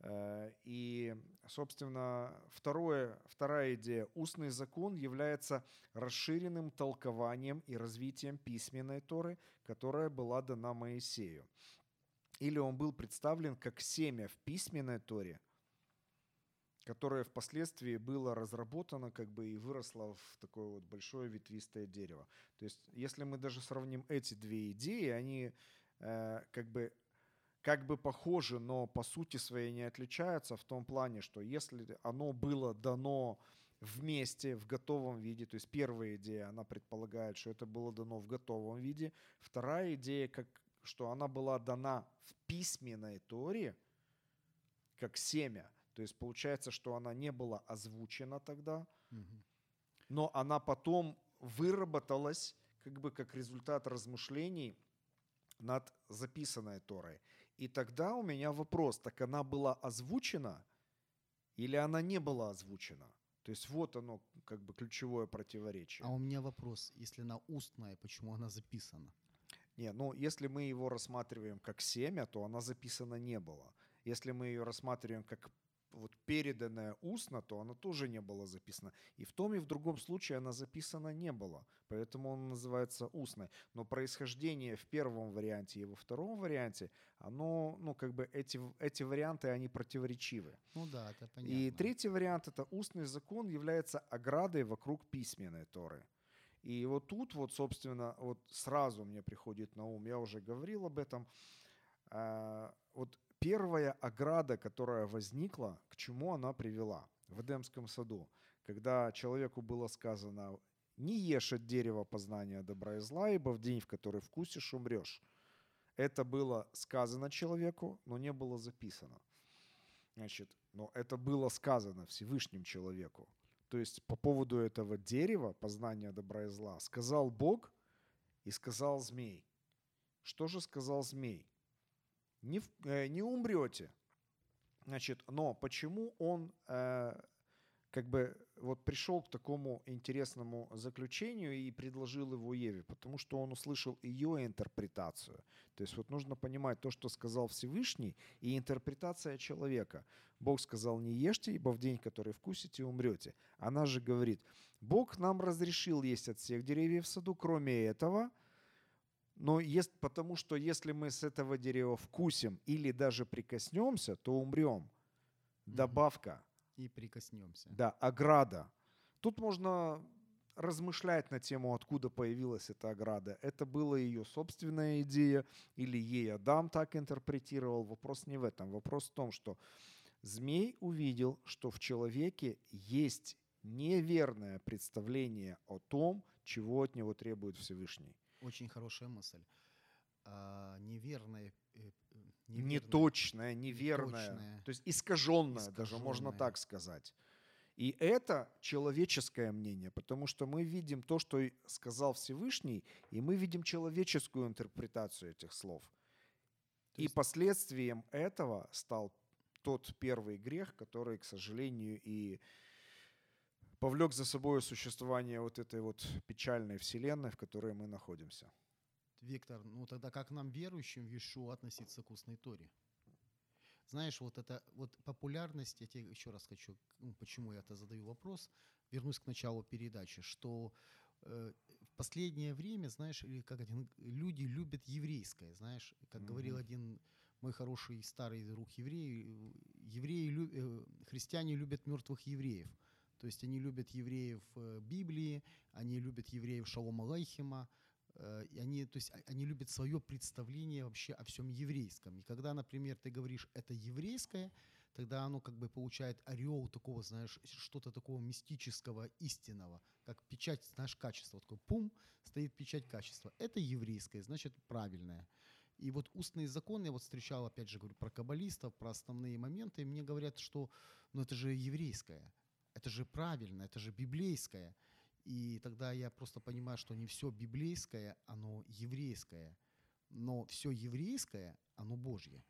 Э, И, собственно, второе, вторая идея. Устный закон является расширенным толкованием и развитием письменной Торы, которая была дана Моисею. Или он был представлен как семя в письменной Торе, которое впоследствии было разработано как бы и выросло в такое вот большое ветвистое дерево. То есть, если мы даже сравним эти две идеи, они э, как бы как бы похожи, но по сути своей не отличаются в том плане, что если оно было дано вместе в готовом виде, то есть первая идея, она предполагает, что это было дано в готовом виде, вторая идея, как, что она была дана в письменной Торе, как семя, то есть получается, что она не была озвучена тогда, но она потом выработалась как бы как результат размышлений над записанной Торой. И тогда у меня вопрос, так она была озвучена или она не была озвучена? То есть вот оно как бы ключевое противоречие. А у меня вопрос, если она устная, почему она записана? Не, ну если мы его рассматриваем как семя, то она записана не была. Если мы ее рассматриваем как вот переданная устно, то она тоже не была записана. И в том и в другом случае она записана не была. Поэтому он называется устной. Но происхождение в первом варианте и во втором варианте, оно, ну как бы эти, эти варианты, они противоречивы. Ну да, это понятно. И третий вариант это устный закон является оградой вокруг письменной Торы. И вот тут вот, собственно, вот сразу мне приходит на ум, я уже говорил об этом, а, вот первая ограда, которая возникла, к чему она привела в Эдемском саду, когда человеку было сказано, не ешь от дерева познания добра и зла, ибо в день, в который вкусишь, умрешь. Это было сказано человеку, но не было записано. Значит, но это было сказано Всевышним человеку. то есть по поводу этого дерева, познания добра и зла, сказал Бог и сказал змей. Что же сказал змей? Не, э, не умрете. Значит, но почему он э, как бы вот пришел к такому интересному заключению и предложил его Еве? Потому что он услышал ее интерпретацию. То есть вот нужно понимать то, что сказал Всевышний, и интерпретация человека. Бог сказал, не ешьте, ибо в день, который вкусите, умрете. Она же говорит, Бог нам разрешил есть от всех деревьев в саду, кроме этого, но есть, потому что если мы с этого дерева вкусим или даже прикоснемся, то умрем. Добавка. И прикоснемся. Да, ограда. Тут можно размышлять на тему, откуда появилась эта ограда. Это была ее собственная идея, или ей Адам так интерпретировал. Вопрос не в этом. Вопрос в том, что змей увидел, что в человеке есть неверное представление о том, чего от него требует Всевышний. Очень хорошая мысль. А, неверное, э, э, неверное- Неточное, неверное, Неточное. то есть искаженное, даже можно так сказать. И это человеческое мнение, потому что мы видим то, что и сказал Всевышний, и мы видим человеческую интерпретацию этих слов. То и есть- последствием этого стал тот первый грех, который, к сожалению, и повлек за собой существование вот этой вот печальной вселенной, в которой мы находимся. Виктор, ну тогда как нам, верующим в Иешуа, относиться к устной Торе? Знаешь, вот это вот популярность, я тебе еще раз хочу, ну, почему я это задаю вопрос, вернусь к началу передачи, что э, в последнее время, знаешь, как один, люди любят еврейское, знаешь, как Мгм. говорил один мой хороший старый друг еврей, э, евреи, э, христиане любят мертвых евреев. То есть они любят евреев э, Библии, они любят евреев Шалома Алейхима, э, и они, то есть а- они любят свое представление вообще о всем еврейском. И когда, например, ты говоришь это еврейское, тогда оно как бы получает ореол такого, знаешь, что-то такого мистического, истинного, как печать, знаешь, качества. Такой пум, стоит печать качества. Это еврейское, значит, правильное. И вот устные законы, я вот встречал, опять же, говорю, про каббалистов, про основные моменты, и мне говорят, что ну это же еврейское, это же правильно, это же библейское. И тогда я просто понимаю, что не все библейское, оно еврейское. Но все еврейское, оно Божье.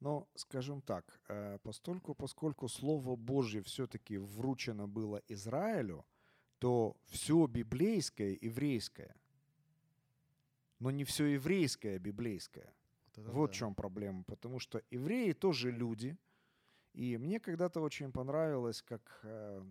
Но, скажем так, э, постольку, поскольку Слово Божье все-таки вручено было Израилю, то все библейское еврейское. Но не все еврейское библейское. Вот, Вот да. в чем проблема. Потому что евреи тоже люди. И мне когда-то очень понравилось, как э,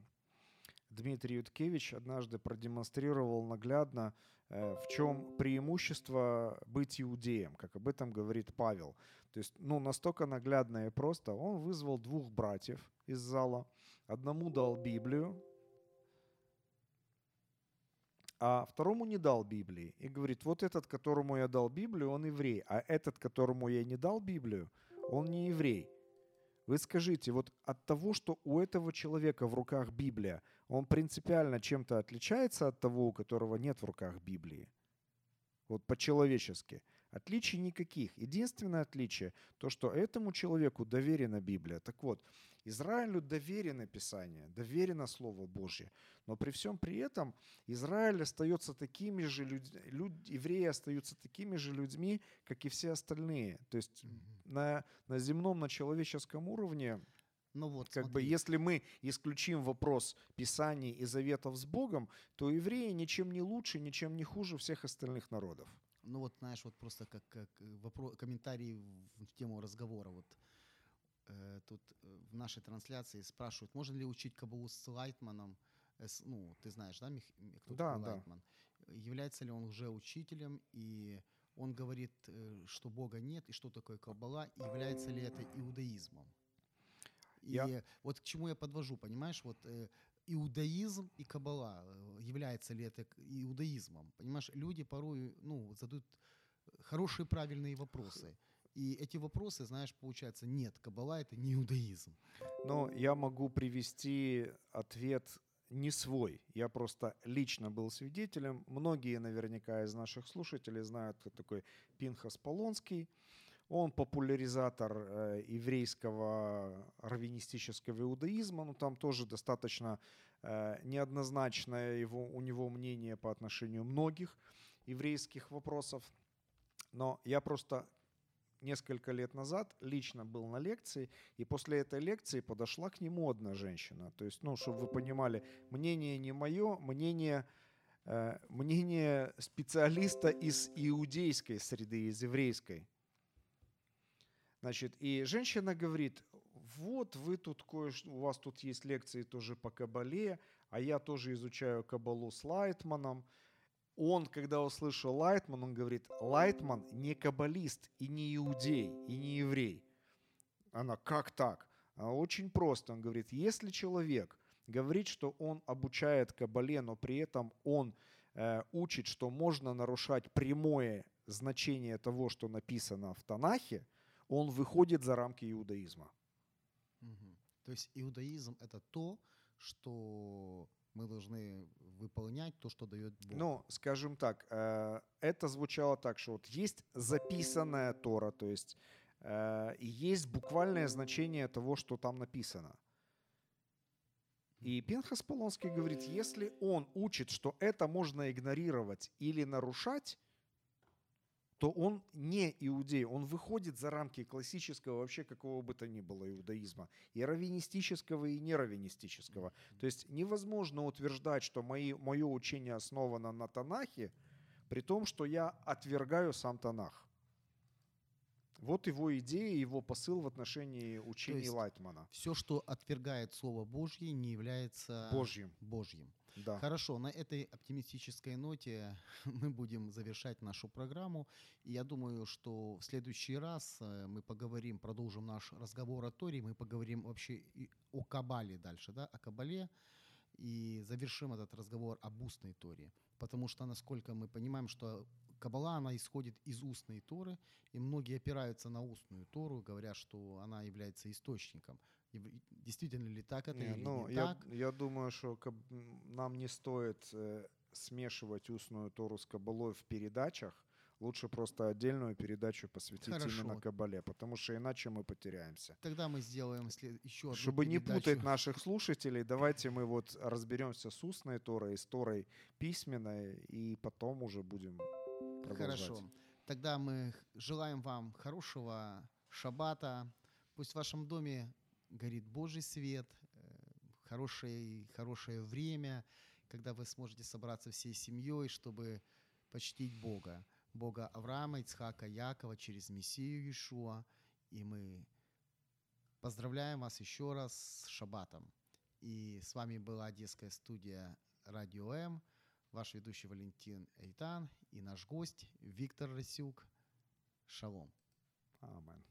Дмитрий Юткевич однажды продемонстрировал наглядно, э, в чем преимущество быть иудеем, как об этом говорит Павел. То есть, ну, настолько наглядно и просто. Он вызвал двух братьев из зала. Одному дал Библию, а второму не дал Библии. И говорит, вот этот, которому я дал Библию, он еврей, а этот, которому я не дал Библию, он не еврей. Вы скажите, вот от того, что у этого человека в руках Библия, он принципиально чем-то отличается от того, у которого нет в руках Библии? Вот по-человечески. Отличий никаких. Единственное отличие, то, что этому человеку доверена Библия. Так вот, Израилю доверено Писание, доверено Слово Божье. Но при всем при этом Израиль остается такими же людьми, евреи остаются такими же людьми, как и все остальные. То есть Мгм. на, на земном, на человеческом уровне, Ну вот, как смотри, бы, если мы исключим вопрос Писаний и заветов с Богом, то евреи ничем не лучше, ничем не хуже всех остальных народов. Ну вот, знаешь, вот просто как, как вопрос, комментарий в, в тему разговора. Вот э, тут э, в нашей трансляции спрашивают, можно ли учить Кабалу с Лайтманом? Э, с- ну, ты знаешь, да, Мих, кто Да, такой да. Лайтман? Является ли он уже учителем? И он говорит, э, что Бога нет, и что такое Каббала, и является ли это иудаизмом? И Я- вот к чему я подвожу, понимаешь, вот э, иудаизм и каббала, э, является ли это иудаизмом? Понимаешь, люди порой, ну, задают хорошие правильные вопросы. И эти вопросы, знаешь, получается, нет, каббала это не иудаизм. Но я могу привести ответ не свой. Я просто лично был свидетелем. Многие наверняка из наших слушателей знают, кто такой Пинхас Полонский. Он популяризатор э, еврейского раввинистического иудаизма, но там тоже достаточно э, неоднозначное его, у него мнение по отношению многих еврейских вопросов. Но я просто несколько лет назад лично был на лекции, и после этой лекции подошла к нему одна женщина. То есть, ну, чтобы вы понимали, мнение не мое, мнение, э, мнение специалиста из иудейской среды, из еврейской. Значит, и женщина говорит, вот вы тут кое у вас тут есть лекции тоже по Кабале, а я тоже изучаю Кабалу с Лайтманом, он, когда услышал Лайтман, он говорит, Лайтман не каббалист и не иудей, и не еврей. Она, как так? А очень просто. Он говорит, если человек говорит, что он обучает кабале, но при этом он э, учит, что можно нарушать прямое значение того, что написано в Танахе, он выходит за рамки иудаизма. Мгм. То есть иудаизм это то, что мы должны выполнять, то, что дает Бог. Ну, скажем так, э, это звучало так, что вот есть записанная Тора, то есть э, и есть буквальное значение того, что там написано. И Пинхас Полонский говорит, если он учит, что это можно игнорировать или нарушать, то он не иудей, он выходит за рамки классического вообще какого бы то ни было иудаизма, и раввинистического, и нераввинистического. То есть невозможно утверждать, что мои, мое учение основано на Танахе, при том, что я отвергаю сам Танах. Вот его идея, его посыл в отношении учений есть Лайтмана. Все, что отвергает Слово Божье, не является Божьим. Божьим. Да. Хорошо, на этой оптимистической ноте мы будем завершать нашу программу. И я думаю, что в следующий раз э, мы поговорим, продолжим наш разговор о Торе, мы поговорим вообще о Кабале дальше, да, о Кабале, и завершим этот разговор об устной Торе. Потому что, насколько мы понимаем, что Кабала, она исходит из устной Торы, и многие опираются на устную Тору, говоря, что она является источником. Действительно ли так это Не, или ну, не я, так? я думаю, что нам не стоит э, смешивать устную Тору с Кабалой в передачах. Лучше просто отдельную передачу посвятить Хорошо. именно Кабале, потому что иначе мы потеряемся. Тогда мы сделаем еще одну Чтобы не передачу. путать наших слушателей, давайте мы вот разберемся с устной Торой, с Торой письменной, и потом уже будем продолжать. Хорошо. Тогда мы желаем вам хорошего шаббата. Пусть в вашем доме горит Божий свет, э, хорошее, хорошее время, когда вы сможете собраться всей семьей, чтобы почтить Бога. Бога Авраама, Ицхака, Якова через Мессию Иешуа. И мы поздравляем вас еще раз с шаббатом. И с вами была Одесская студия Радио М, ваш ведущий Валентин Эйтан и наш гость Віктор Рисюк. Шалом. Амен.